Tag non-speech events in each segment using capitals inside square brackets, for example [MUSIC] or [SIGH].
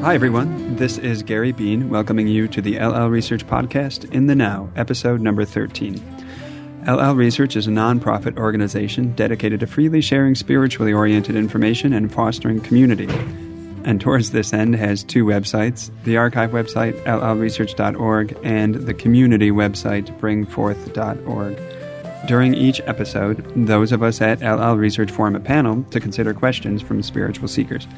Hi, everyone. This is Gary Bean welcoming you to the LL Research Podcast in the Now, episode number 13. LL Research is a nonprofit organization dedicated to freely sharing spiritually oriented information and fostering community. And towards this end has two websites the archive website, llresearch.org, and the community website, bringforth.org. During each episode, those of us at LL Research form a panel to consider questions from spiritual seekers.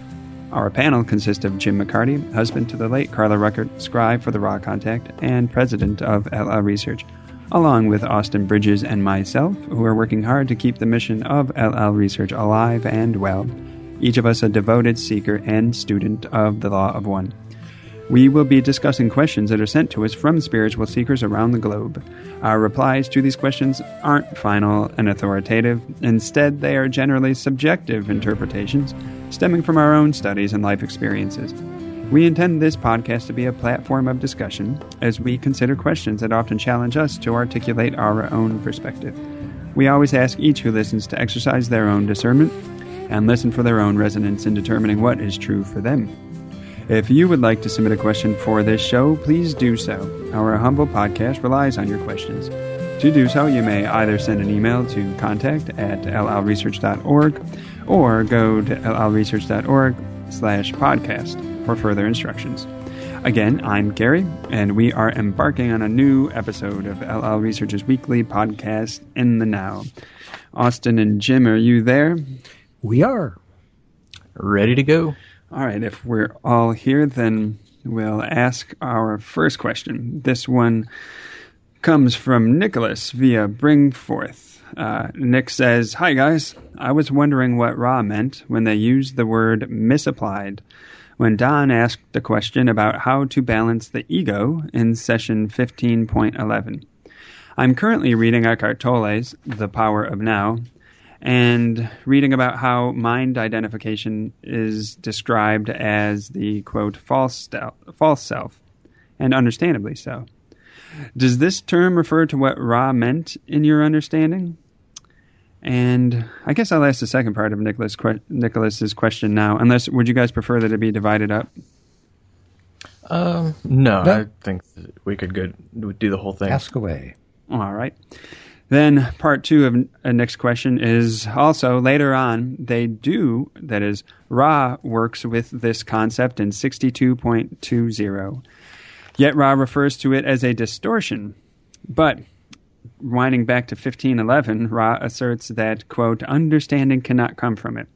Our panel consists of Jim McCarty, husband to the late Carla Rueckert, scribe for the Ra Contact, and president of LL Research, along with Austin Bridges and myself, who are working hard to keep the mission of LL Research alive and well, each of us a devoted seeker and student of the Law of One. We will be discussing questions that are sent to us from spiritual seekers around the globe. Our replies to these questions aren't final and authoritative. Instead, they are generally subjective interpretations stemming from our own studies and life experiences. We intend this podcast to be a platform of discussion as we consider questions that often challenge us to articulate our own perspective. We always ask each who listens to exercise their own discernment and listen for their own resonance in determining what is true for them. If you would like to submit a question for this show, please do so. Our humble podcast relies on your questions. To do so, you may either send an email to contact at llresearch.org or go to llresearch.org slash podcast for further instructions. Again, I'm Gary, and we are embarking on a new episode of LL Research's weekly podcast, In the Now. Austin and Jim, are you there? We are. Ready to go. All right, if we're all here, then we'll ask our first question. This one comes from Nicholas via Bringforth. Uh, Nick says, Hi guys, I was wondering what Ra meant when they used the word misapplied when Don asked the question about how to balance the ego in session 15.11. I'm currently reading Eckhart Tolle's The Power of Now, and reading about how mind identification is described as the quote false false self, and understandably so. Does this term refer to what Ra meant in your understanding? And I guess I'll ask the second part of Nicholas que- Nicholas's question now. Unless, would you guys prefer that it be divided up? Um, no, I think we could go do the whole thing. Ask away. All right. Then part two of a next question is also later on they do that is Ra works with this concept in 62.20. Yet Ra refers to it as a distortion. But winding back to 1511, Ra asserts that quote understanding cannot come from it.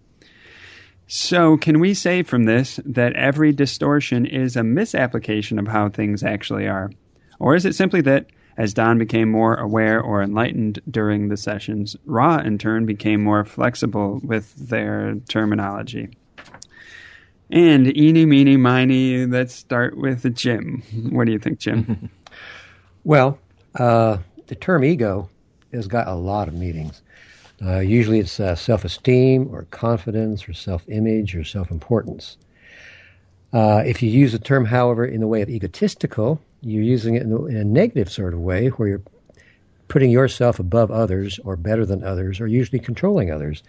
So can we say from this that every distortion is a misapplication of how things actually are? Or is it simply that as Don became more aware or enlightened during the sessions, Ra in turn became more flexible with their terminology. And eeny, meeny, miny, let's start with Jim. What do you think, Jim? [LAUGHS] well, uh, the term ego has got a lot of meanings. Uh, usually it's uh, self esteem or confidence or self image or self importance. Uh, if you use the term, however, in the way of egotistical, you're using it in a, in a negative sort of way where you're putting yourself above others or better than others or usually controlling others.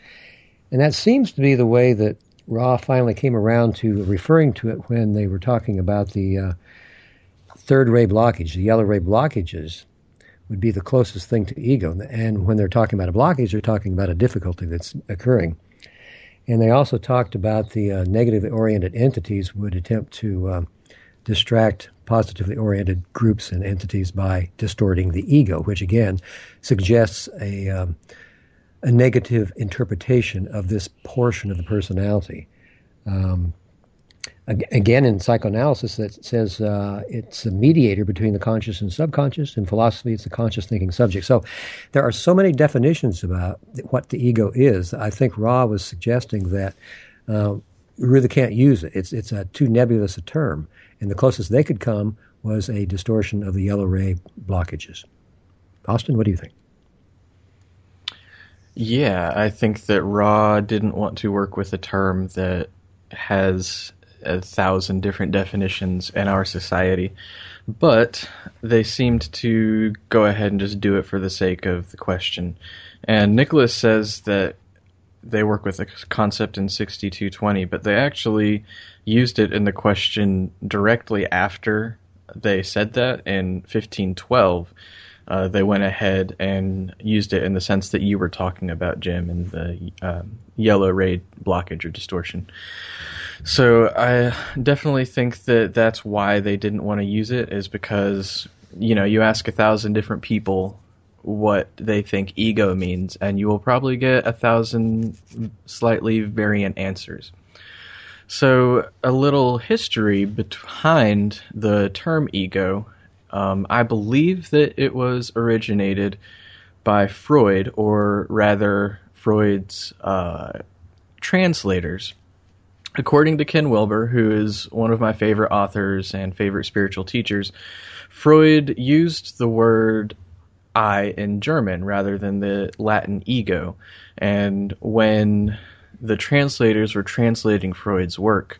And that seems to be the way that Ra finally came around to referring to it when they were talking about the uh, third ray blockage, the yellow ray blockages would be the closest thing to ego. And when they're talking about a blockage, they're talking about a difficulty that's occurring. And they also talked about the uh, negatively oriented entities would attempt to uh, distract positively oriented groups and entities by distorting the ego, which again suggests a, um, a negative interpretation of this portion of the personality. Um, again, in psychoanalysis, that says uh, it's a mediator between the conscious and subconscious. In philosophy, it's a conscious thinking subject. So there are so many definitions about what the ego is. I think Ra was suggesting that uh, we really can't use it. It's, it's a too nebulous a term. And the closest they could come was a distortion of the yellow ray blockages. Austin, what do you think? Yeah, I think that Ra didn't want to work with a term that has a thousand different definitions in our society, but they seemed to go ahead and just do it for the sake of the question. And Nicholas says that they work with the concept in 6220, but they actually used it in the question directly after they said that in 1512. Uh, they went ahead and used it in the sense that you were talking about, Jim, in the um, yellow ray blockage or distortion. So I definitely think that that's why they didn't want to use it, is because you know you ask a thousand different people what they think ego means, and you will probably get a thousand slightly variant answers. So, a little history behind the term ego. Um, I believe that it was originated by Freud, or rather, Freud's uh, translators. According to Ken Wilber, who is one of my favorite authors and favorite spiritual teachers, Freud used the word I in German rather than the Latin ego. And when the translators were translating Freud's work,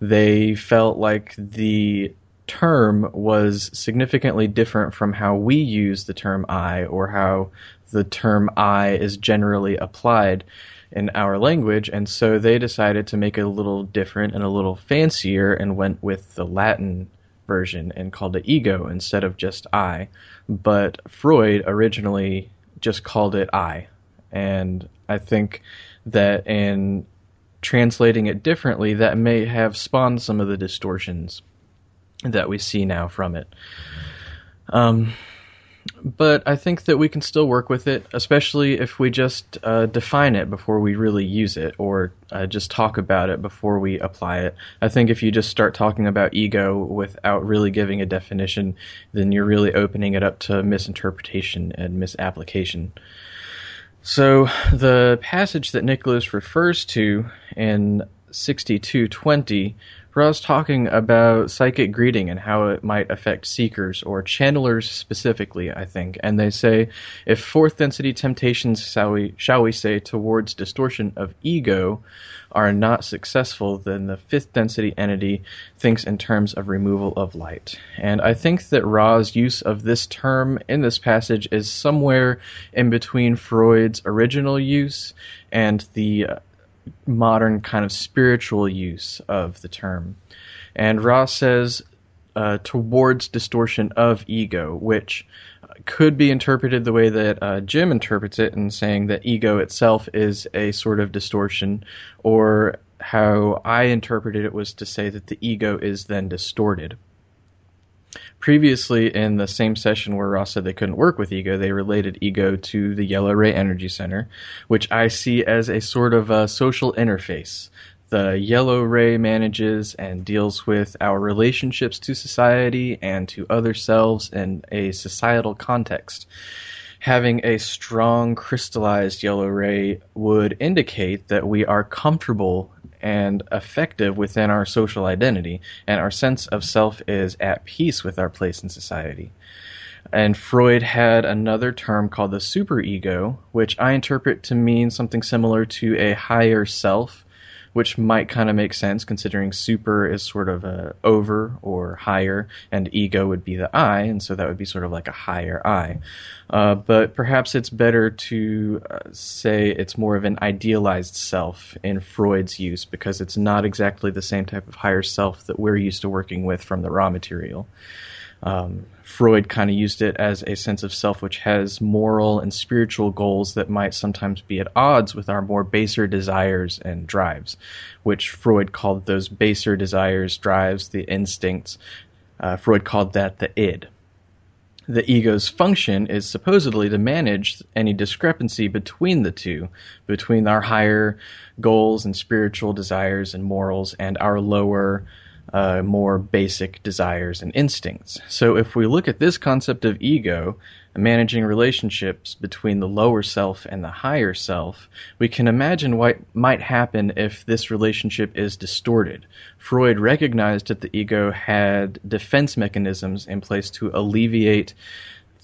they felt like the term was significantly different from how we use the term I or how the term I is generally applied in our language. And so they decided to make it a little different and a little fancier and went with the Latin version and called it ego instead of just I. But Freud originally just called it I. And I think that and translating it differently, that may have spawned some of the distortions that we see now from it. Um, but I think that we can still work with it, especially if we just uh, define it before we really use it, or uh, just talk about it before we apply it. I think if you just start talking about ego without really giving a definition, then you're really opening it up to misinterpretation and misapplication. So the passage that Nicholas refers to in 6220 Ra's talking about psychic greeting and how it might affect seekers or channelers specifically, I think. And they say if fourth density temptations, shall we, shall we say, towards distortion of ego are not successful, then the fifth density entity thinks in terms of removal of light. And I think that Ra's use of this term in this passage is somewhere in between Freud's original use and the uh, modern kind of spiritual use of the term. And Ra says uh, towards distortion of ego, which could be interpreted the way that uh, Jim interprets it in saying that ego itself is a sort of distortion, or how I interpreted it was to say that the ego is then distorted. Previously, in the same session where Ra said they couldn't work with ego, they related ego to the Yellow Ray Energy Center, which I see as a sort of a social interface. The Yellow Ray manages and deals with our relationships to society and to other selves in a societal context having a strong crystallized yellow ray would indicate that we are comfortable and effective within our social identity, and our sense of self is at peace with our place in society. And Freud had another term called the superego, which I interpret to mean something similar to a higher self which might kind of make sense considering super is sort of a over or higher, and ego would be the I, and so that would be sort of like a higher I. Uh, but perhaps it's better to uh, say it's more of an idealized self in Freud's use because it's not exactly the same type of higher self that we're used to working with from the Ra material. Um, Freud kind of used it as a sense of self which has moral and spiritual goals that might sometimes be at odds with our more baser desires and drives, which Freud called those baser desires, drives, the instincts. Uh, Freud called that the id. The ego's function is supposedly to manage any discrepancy between the two, between our higher goals and spiritual desires and morals and our lower uh, more basic desires and instincts. So, if we look at this concept of ego, managing relationships between the lower self and the higher self, we can imagine what might happen if this relationship is distorted. Freud recognized that the ego had defense mechanisms in place to alleviate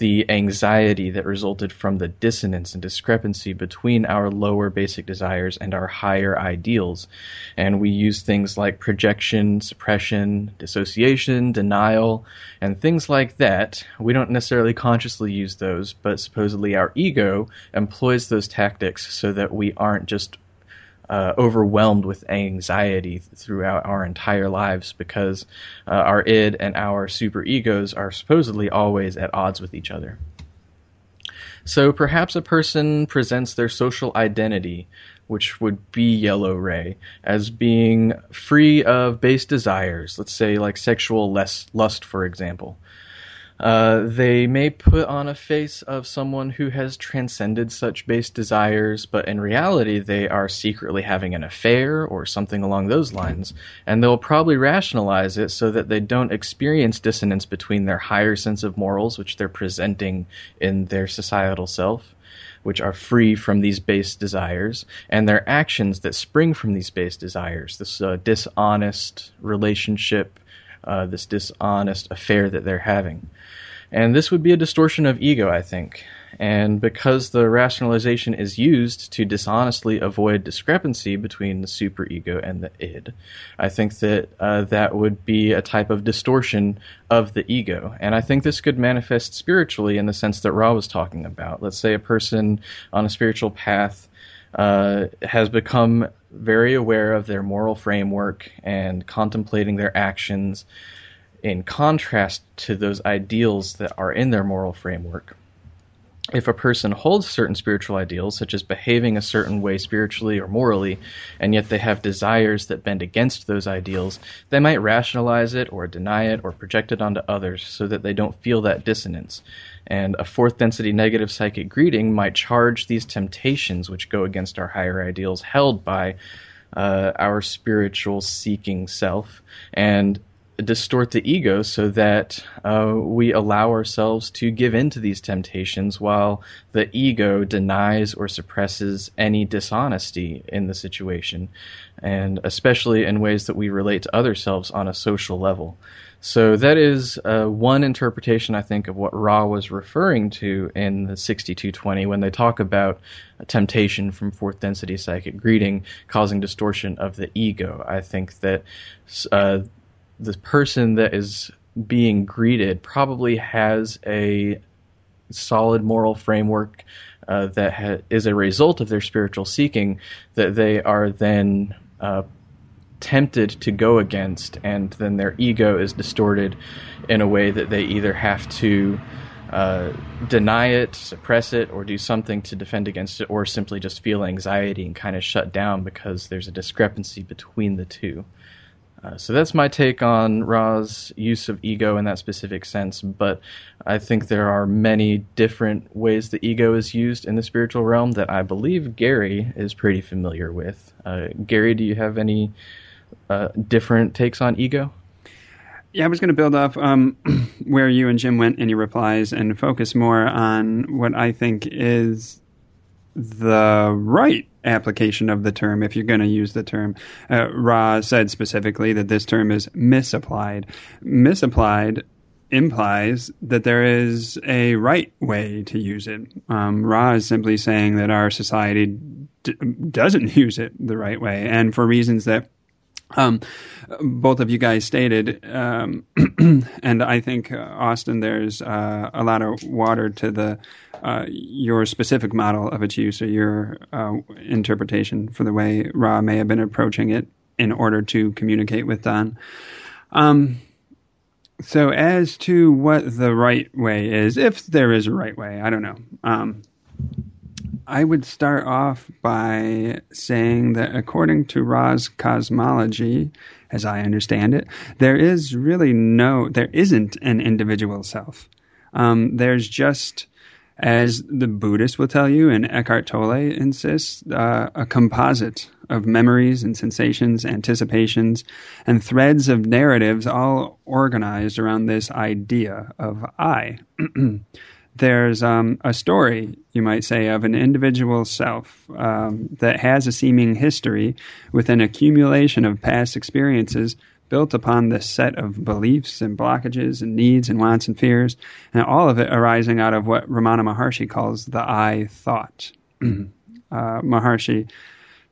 the anxiety that resulted from the dissonance and discrepancy between our lower basic desires and our higher ideals. And we use things like projection, suppression, dissociation, denial, and things like that. We don't necessarily consciously use those, but supposedly our ego employs those tactics so that we aren't just uh, overwhelmed with anxiety throughout our entire lives because uh, our id and our superegos are supposedly always at odds with each other. So perhaps a person presents their social identity, which would be yellow ray, as being free of base desires, let's say like sexual lust, for example. Uh, they may put on a face of someone who has transcended such base desires, but in reality, they are secretly having an affair or something along those lines. And they'll probably rationalize it so that they don't experience dissonance between their higher sense of morals, which they're presenting in their societal self, which are free from these base desires, and their actions that spring from these base desires. This uh, dishonest relationship, uh, this dishonest affair that they're having. And this would be a distortion of ego, I think. And because the rationalization is used to dishonestly avoid discrepancy between the superego and the id, I think that uh, that would be a type of distortion of the ego. And I think this could manifest spiritually in the sense that Ra was talking about. Let's say a person on a spiritual path uh, has become very aware of their moral framework and contemplating their actions in contrast to those ideals that are in their moral framework. If a person holds certain spiritual ideals, such as behaving a certain way spiritually or morally, and yet they have desires that bend against those ideals, they might rationalize it or deny it or project it onto others so that they don't feel that dissonance. And a fourth density negative psychic greeting might charge these temptations which go against our higher ideals held by uh, our spiritual seeking self and distort the ego so that uh, we allow ourselves to give in to these temptations while the ego denies or suppresses any dishonesty in the situation, and especially in ways that we relate to other selves on a social level. So that is uh, one interpretation, I think, of what Ra was referring to in the 6220 when they talk about temptation from fourth density psychic greeting causing distortion of the ego. I think that uh, the person that is being greeted probably has a solid moral framework uh, that ha- is a result of their spiritual seeking that they are then uh, tempted to go against, and then their ego is distorted in a way that they either have to uh, deny it, suppress it, or do something to defend against it, or simply just feel anxiety and kind of shut down because there's a discrepancy between the two. Uh, so that's my take on Ra's use of ego in that specific sense, but I think there are many different ways the ego is used in the spiritual realm that I believe Gary is pretty familiar with. Uh, Gary, do you have any uh, different takes on ego? Yeah, I was going to build off um, [CLEARS THROAT] where you and Jim went in your replies and focus more on what I think is the right application of the term if you're going to use the term. Uh, Ra said specifically that this term is misapplied. Misapplied implies that there is a right way to use it. Um, Ra is simply saying that our society d- doesn't [LAUGHS] use it the right way, and for reasons that um, both of you guys stated, um, [CLEARS THROAT] and I think uh, Austin, there's uh, a lot of water to the uh, your specific model of its use or your uh, interpretation for the way Ra may have been approaching it in order to communicate with Don. Um, so, as to what the right way is, if there is a right way, I don't know. Um, I would start off by saying that according to Ra's cosmology, as I understand it, there is really no, there isn't an individual self. Um, there's just, as the Buddhists will tell you, and Eckhart Tolle insists, uh, a composite of memories and sensations, anticipations, and threads of narratives all organized around this idea of I. [CLEARS THROAT] there's um, a story, you might say, of an individual self um, that has a seeming history with an accumulation of past experiences built upon this set of beliefs and blockages and needs and wants and fears, and all of it arising out of what Ramana Maharshi calls the I thought. uh, Maharshi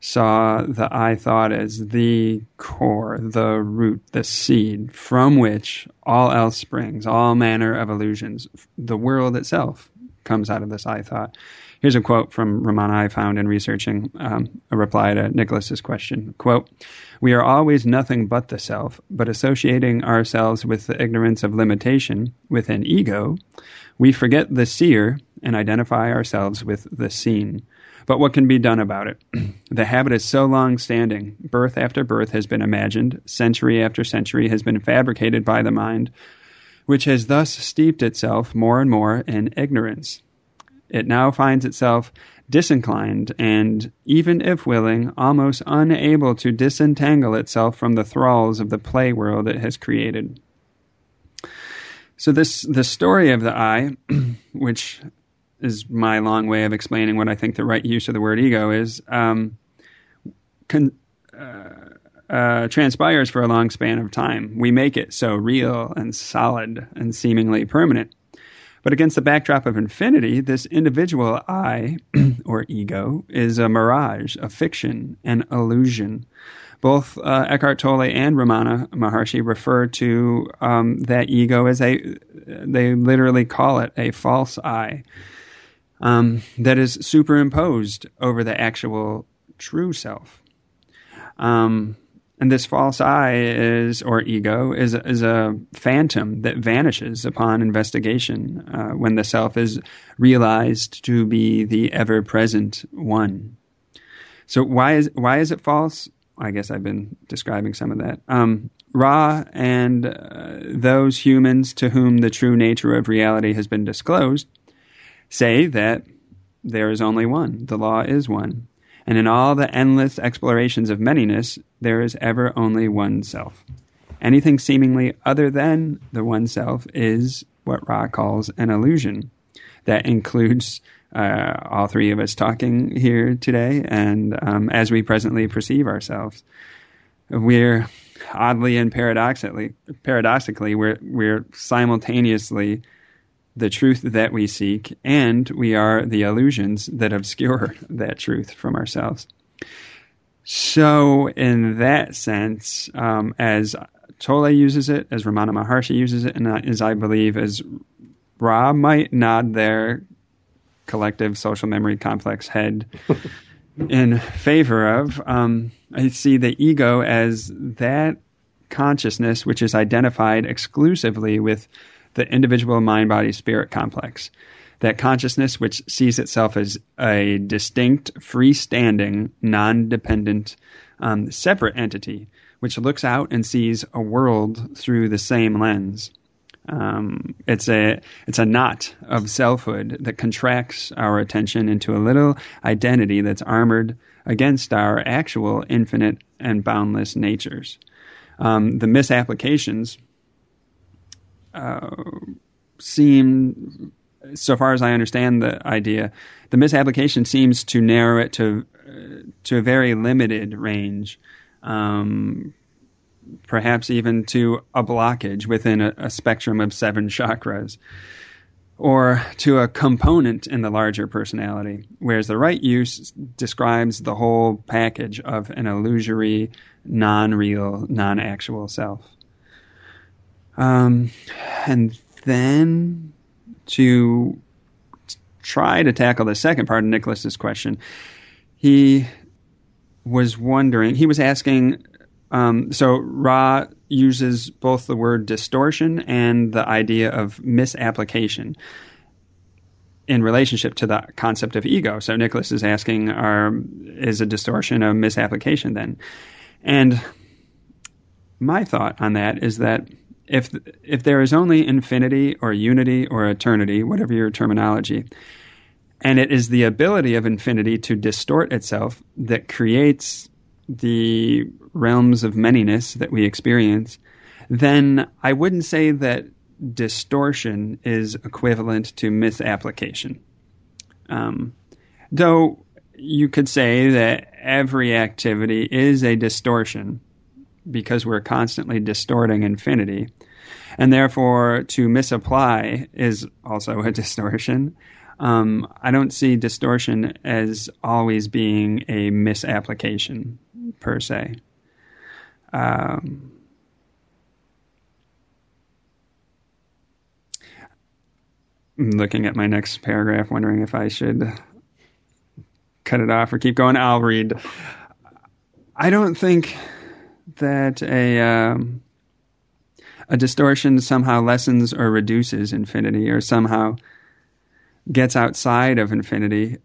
saw the I thought as the core, the root, the seed from which all else springs, all manner of illusions, the world itself comes out of this I thought. Here's a quote from Ramana I found in researching um, a reply to Nicholas's question. Quote, We are always nothing but the self, but associating ourselves with the ignorance of limitation, with an ego, we forget the seer and identify ourselves with the seen. But what can be done about it? [CLEARS THROAT] the habit is so long standing. Birth after birth has been imagined, century after century has been fabricated by the mind, which has thus steeped itself more and more in ignorance. It now finds itself disinclined and, even if willing, almost unable to disentangle itself from the thralls of the play world it has created. So this the story of the I, [CLEARS THROAT] which is my long way of explaining what I think the right use of the word ego is, um, con, uh, uh, transpires for a long span of time. We make it so real and solid and seemingly permanent. But against the backdrop of infinity, this individual I, [CLEARS THROAT] or ego, is a mirage, a fiction, an illusion. Both uh, Eckhart Tolle and Ramana Maharshi refer to um, that ego as a, they literally call it a false I um, that is superimposed over the actual true self. Um, and this false I is, or ego, is, is a phantom that vanishes upon investigation uh, when the self is realized to be the ever present one. So why is why is it false? I guess I've been describing some of that. Um, Ra and uh, those humans to whom the true nature of reality has been disclosed say that there is only one. The law is one. And in all the endless explorations of manyness, there is ever only one self. Anything seemingly other than the one self is what Ra calls an illusion. That includes uh, all three of us talking here today, and um, as we presently perceive ourselves, we're oddly and paradoxically, paradoxically, we're we're simultaneously the truth that we seek, and we are the illusions that obscure that truth from ourselves. So, in that sense, um, as Tolle uses it, as Ramana Maharshi uses it, and as I believe as Ra might nod their collective social memory complex head [LAUGHS] in favor of, um, I see the ego as that consciousness which is identified exclusively with the individual mind body spirit complex. That consciousness, which sees itself as a distinct, freestanding, non dependent, um, separate entity, which looks out and sees a world through the same lens. Um, it's a it's a knot of selfhood that contracts our attention into a little identity that's armored against our actual infinite and boundless natures. Um, the misapplications seem, so far as I understand the idea, the misapplication seems to narrow it to uh, to a very limited range, um, perhaps even to a blockage within a, a spectrum of seven chakras or to a component in the larger personality, whereas the right use describes the whole package of an illusory, non real, non actual self. Um, and then to try to tackle the second part of Nicholas's question, he was wondering, he was asking, um, so Ra uses both the word distortion and the idea of misapplication in relationship to the concept of ego. So Nicholas is asking, are, is a distortion a misapplication then? And my thought on that is that if if there is only infinity or unity or eternity, whatever your terminology, and it is the ability of infinity to distort itself that creates the realms of manyness that we experience, then I wouldn't say that distortion is equivalent to misapplication. Um, though you could say that every activity is a distortion because we're constantly distorting infinity. And therefore, to misapply is also a [LAUGHS] distortion. Um, I don't see distortion as always being a misapplication per se. Um, looking at my next paragraph, wondering if I should cut it off or keep going. I'll read. I don't think that a um, a distortion somehow lessens or reduces infinity, or somehow gets outside of infinity,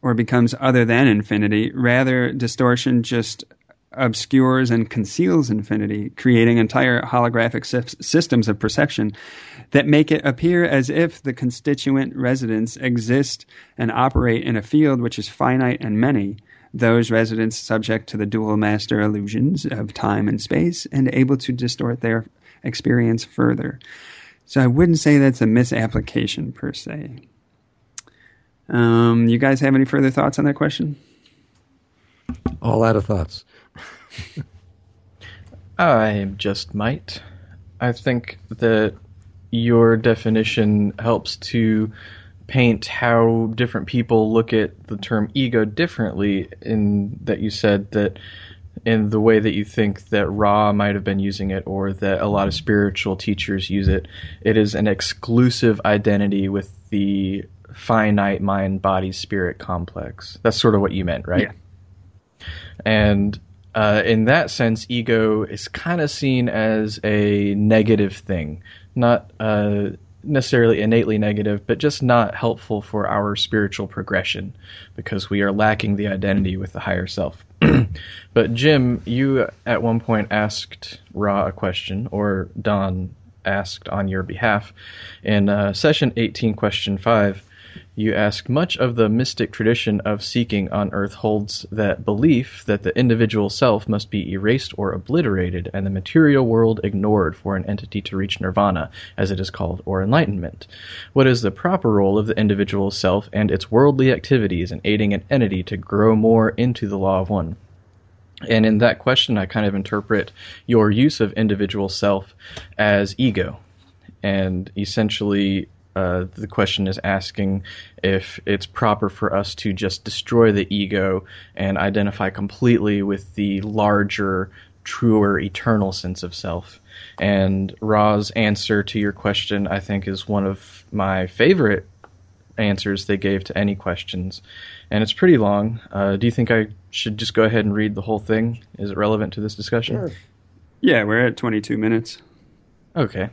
or becomes other than infinity. Rather, distortion just obscures and conceals infinity, creating entire holographic systems of perception that make it appear as if the constituent residents exist and operate in a field which is finite and many, those residents subject to the dual master illusions of time and space and able to distort their experience further. So I wouldn't say that's a misapplication per se. Um, you guys have any further thoughts on that question? All out of thoughts. [LAUGHS] I just might. I think that your definition helps to paint how different people look at the term ego differently in that you said that in the way that you think that Ra might have been using it or that a lot of spiritual teachers use it. It is an exclusive identity with the finite mind body spirit complex. That's sort of what you meant, right? Yeah. And uh, in that sense, ego is kind of seen as a negative thing, not uh, necessarily innately negative, but just not helpful for our spiritual progression because we are lacking the identity with the higher self. [CLEARS THROAT] but Jim, you at one point asked Ra a question, or Don asked on your behalf in uh, session 18, question 5 you ask, much of the mystic tradition of seeking on earth holds that belief that the individual self must be erased or obliterated and the material world ignored for an entity to reach nirvana, as it is called, or enlightenment. What is the proper role of the individual self and its worldly activities in aiding an entity to grow more into the law of one? And in that question, I kind of interpret your use of individual self as ego. And essentially, uh, the question is asking if it's proper for us to just destroy the ego and identify completely with the larger, truer, eternal sense of self. And Ra's answer to your question, I think, is one of my favorite answers they gave to any questions. And it's pretty long. Uh, do you think I should just go ahead and read the whole thing? Is it relevant to this discussion? Sure. Yeah, we're at 22 minutes. Okay.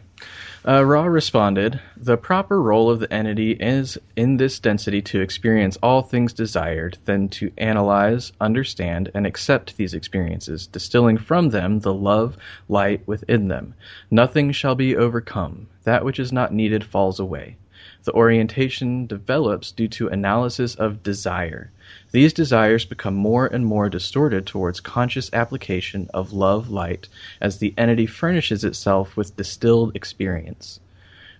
Uh, Ra responded, The proper role of the entity is in this density to experience all things desired, then to analyze, understand, and accept these experiences, distilling from them the love, light within them. Nothing shall be overcome. That which is not needed falls away. The orientation develops due to analysis of desire. These desires become more and more distorted towards conscious application of love light as the entity furnishes itself with distilled experience.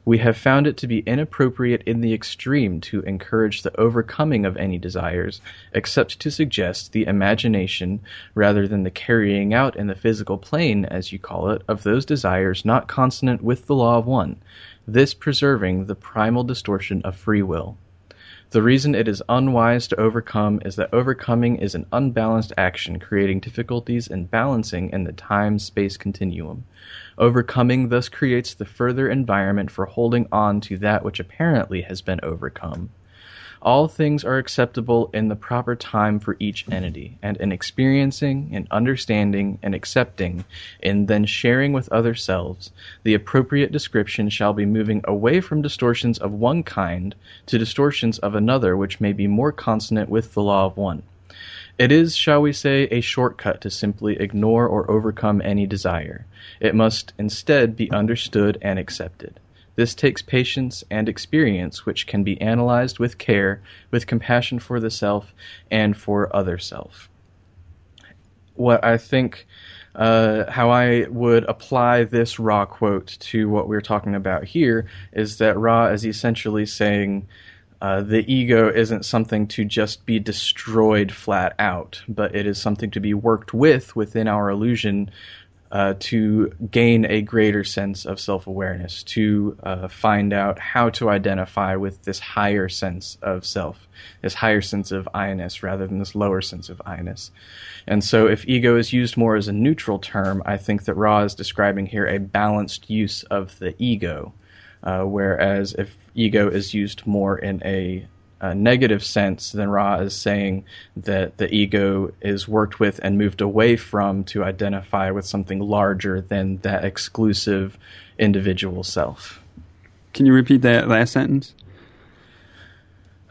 We have found it to be inappropriate in the extreme to encourage the overcoming of any desires, except to suggest the imagination rather than the carrying out in the physical plane, as you call it, of those desires not consonant with the law of one, this preserving the primal distortion of free will. The reason it is unwise to overcome is that overcoming is an unbalanced action, creating difficulties in balancing in the time space continuum. Overcoming thus creates the further environment for holding on to that which apparently has been overcome. All things are acceptable in the proper time for each entity, and in experiencing, in understanding, and accepting, in then sharing with other selves, the appropriate description shall be moving away from distortions of one kind to distortions of another which may be more consonant with the law of one. It is, shall we say, a shortcut to simply ignore or overcome any desire. It must instead be understood and accepted. This takes patience and experience which can be analyzed with care, with compassion for the self and for other self. What I think, uh, how I would apply this Ra quote to what we're talking about here is that Ra is essentially saying, uh, the ego isn't something to just be destroyed flat out, but it is something to be worked with within our illusion uh, to gain a greater sense of self awareness, to uh, find out how to identify with this higher sense of self, this higher sense of I ness rather than this lower sense of I ness. And so, if ego is used more as a neutral term, I think that Ra is describing here a balanced use of the ego. Uh, whereas if ego is used more in a, a, negative sense, then Ra is saying that the ego is worked with and moved away from to identify with something larger than that exclusive individual self. Can you repeat that last sentence?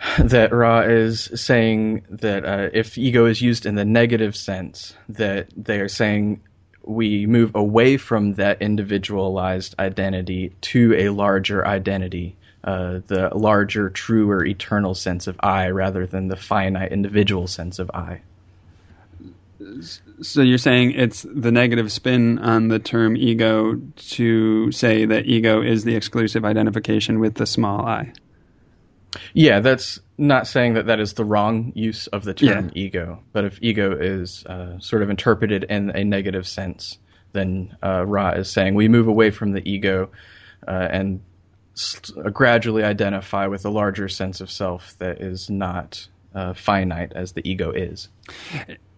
[SIGHS] that Ra is saying that uh, if ego is used in the negative sense, that they are saying we move away from that individualized identity to a larger identity, uh, the larger, truer, eternal sense of I, rather than the finite individual sense of I. So you're saying it's the negative spin on the term ego to say that ego is the exclusive identification with the small I. Yeah, that's not saying that that is the wrong use of the term yeah. ego, but if ego is uh, sort of interpreted in a negative sense, then uh, Ra is saying we move away from the ego uh, and gradually identify with a larger sense of self that is not uh, finite as the ego is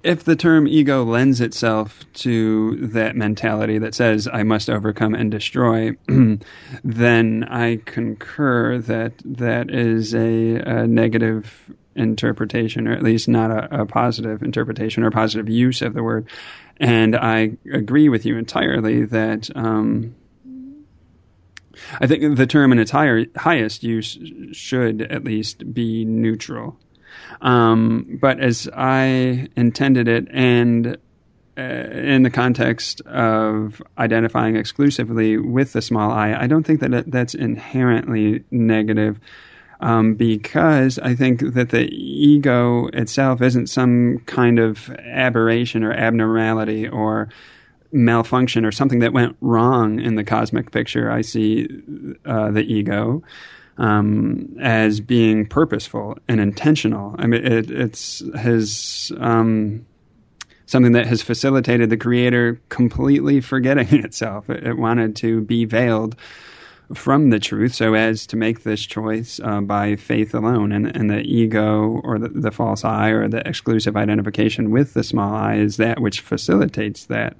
if the term ego lends itself to that mentality that says I must overcome and destroy, [CLEARS THROAT] then I concur that that is a, a negative interpretation, or at least not a, a, positive interpretation or positive use of the word. And I agree with you entirely that um, I think the term in its higher, highest use should at least be neutral. Um, but as I intended it, and uh, in the context of identifying exclusively with the small i, I don't think that that's inherently negative. Um, because I think that the ego itself isn't some kind of aberration or abnormality or malfunction or something that went wrong in the cosmic picture. I see uh, the ego um, as being purposeful and intentional. I mean, it, it's his um, something that has facilitated the creator completely forgetting [LAUGHS] itself. It, it, wanted to be veiled from the truth so as to make this choice uh, by faith alone. And, and the ego or the, the false I or the exclusive identification with the small I is that which facilitates that.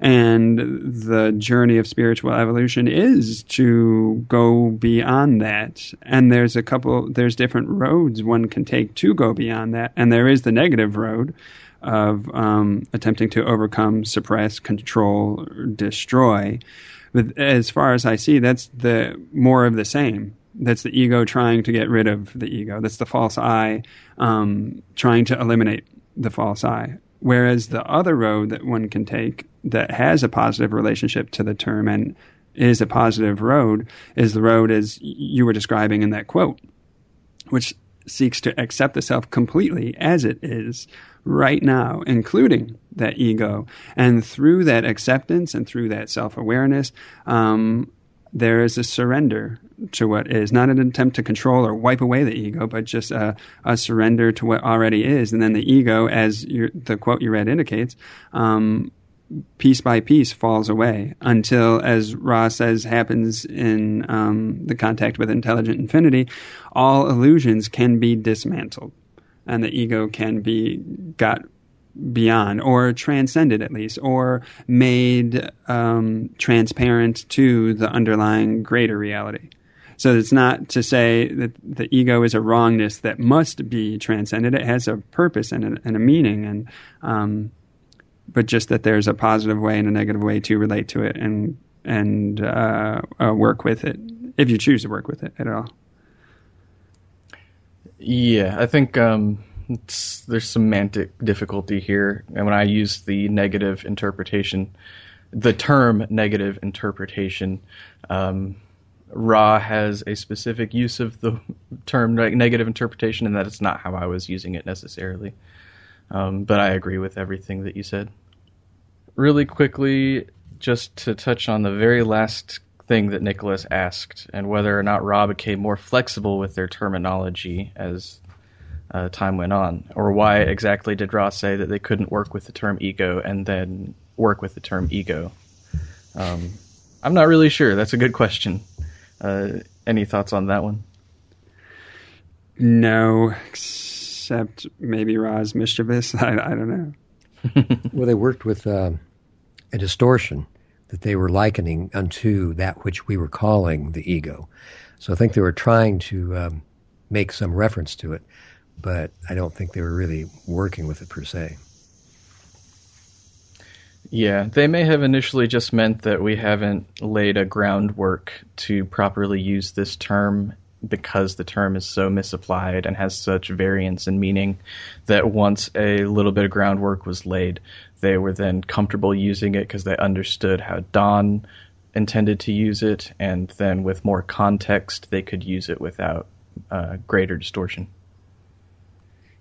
And the journey of spiritual evolution is to go beyond that. And there's a couple, there's different roads one can take to go beyond that. And there is the negative road of um, attempting to overcome, suppress, control, destroy. But as far as I see, that's the more of the same. That's the ego trying to get rid of the ego. That's the false I um, trying to eliminate the false I. Whereas the other road that one can take that has a positive relationship to the term and is a positive road is the road as you were describing in that quote, which seeks to accept the self completely as it is right now, including that ego. And through that acceptance and through that self awareness, um, there is a surrender to what is, not an attempt to control or wipe away the ego, but just a, a surrender to what already is. And then the ego, as the quote you read indicates, um, piece by piece falls away until, as Ra says, happens in um, the contact with intelligent infinity, all illusions can be dismantled and the ego can be got beyond or transcended at least or made um, transparent to the underlying greater reality. So it's not to say that the ego is a wrongness that must be transcended. It has a purpose and a, and a meaning and um, but just that there's a positive way and a negative way to relate to it and and uh, uh, work with it if you choose to work with it at all yeah i think um there's semantic difficulty here, and when I use the negative interpretation, the term negative interpretation, um, Ra has a specific use of the term negative interpretation, and that is not how I was using it necessarily. Um, but I agree with everything that you said. Really quickly, just to touch on the very last thing that Nicholas asked, and whether or not Ra became more flexible with their terminology as uh, time went on, or why exactly did Ra's say that they couldn't work with the term ego and then work with the term ego? Um, I'm not really sure. That's a good question. Uh, any thoughts on that one? No, except maybe Ra's mischievous. [LAUGHS] I, I don't know. [LAUGHS] well, they worked with uh, a distortion that they were likening unto that which we were calling the ego. So I think they were trying to um, make some reference to it, but I don't think they were really working with it per se. Yeah, they may have initially just meant that we haven't laid a groundwork to properly use this term because the term is so misapplied and has such variance in meaning that once a little bit of groundwork was laid, they were then comfortable using it because they understood how Don intended to use it, and then with more context, they could use it without uh, greater distortion.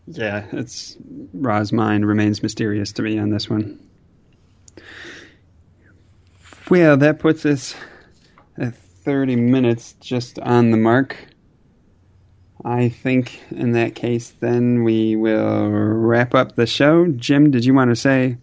Yeah, it's Ra's mind remains mysterious to me on this one. Well, that puts us 30 minutes just on the mark. I think in that case, then we will wrap up the show. Jim, did you want to say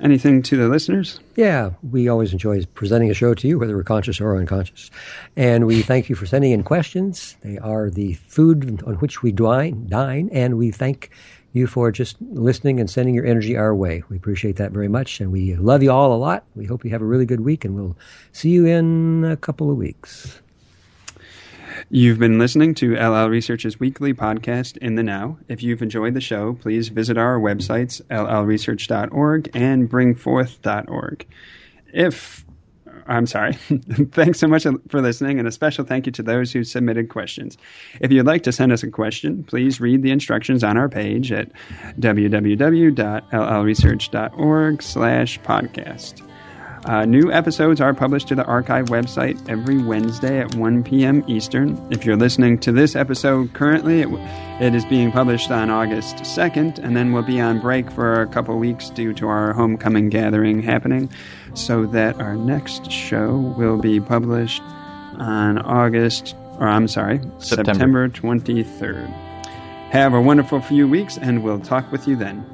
anything to the listeners? Yeah, we always enjoy presenting a show to you, whether we're conscious or unconscious. And we thank you for sending in questions. They are the food on which we dine, dine and we thank you for just listening and sending your energy our way. We appreciate that very much, and we love you all a lot. We hope you have a really good week, and we'll see you in a couple of weeks. You've been listening to LL Research's weekly podcast, In the Now. If you've enjoyed the show, please visit our websites, llresearch.org and bringforth.org. If I'm sorry. [LAUGHS] Thanks so much for listening, and a special thank you to those who submitted questions. If you'd like to send us a question, please read the instructions on our page at www.llresearch.org slash podcast. Uh, new episodes are published to the archive website every Wednesday at 1 p.m. Eastern. If you're listening to this episode currently, it, it is being published on August 2nd, and then we'll be on break for a couple weeks due to our homecoming gathering happening, so that our next show will be published on August, or I'm sorry, September, September 23rd. Have a wonderful few weeks, and we'll talk with you then.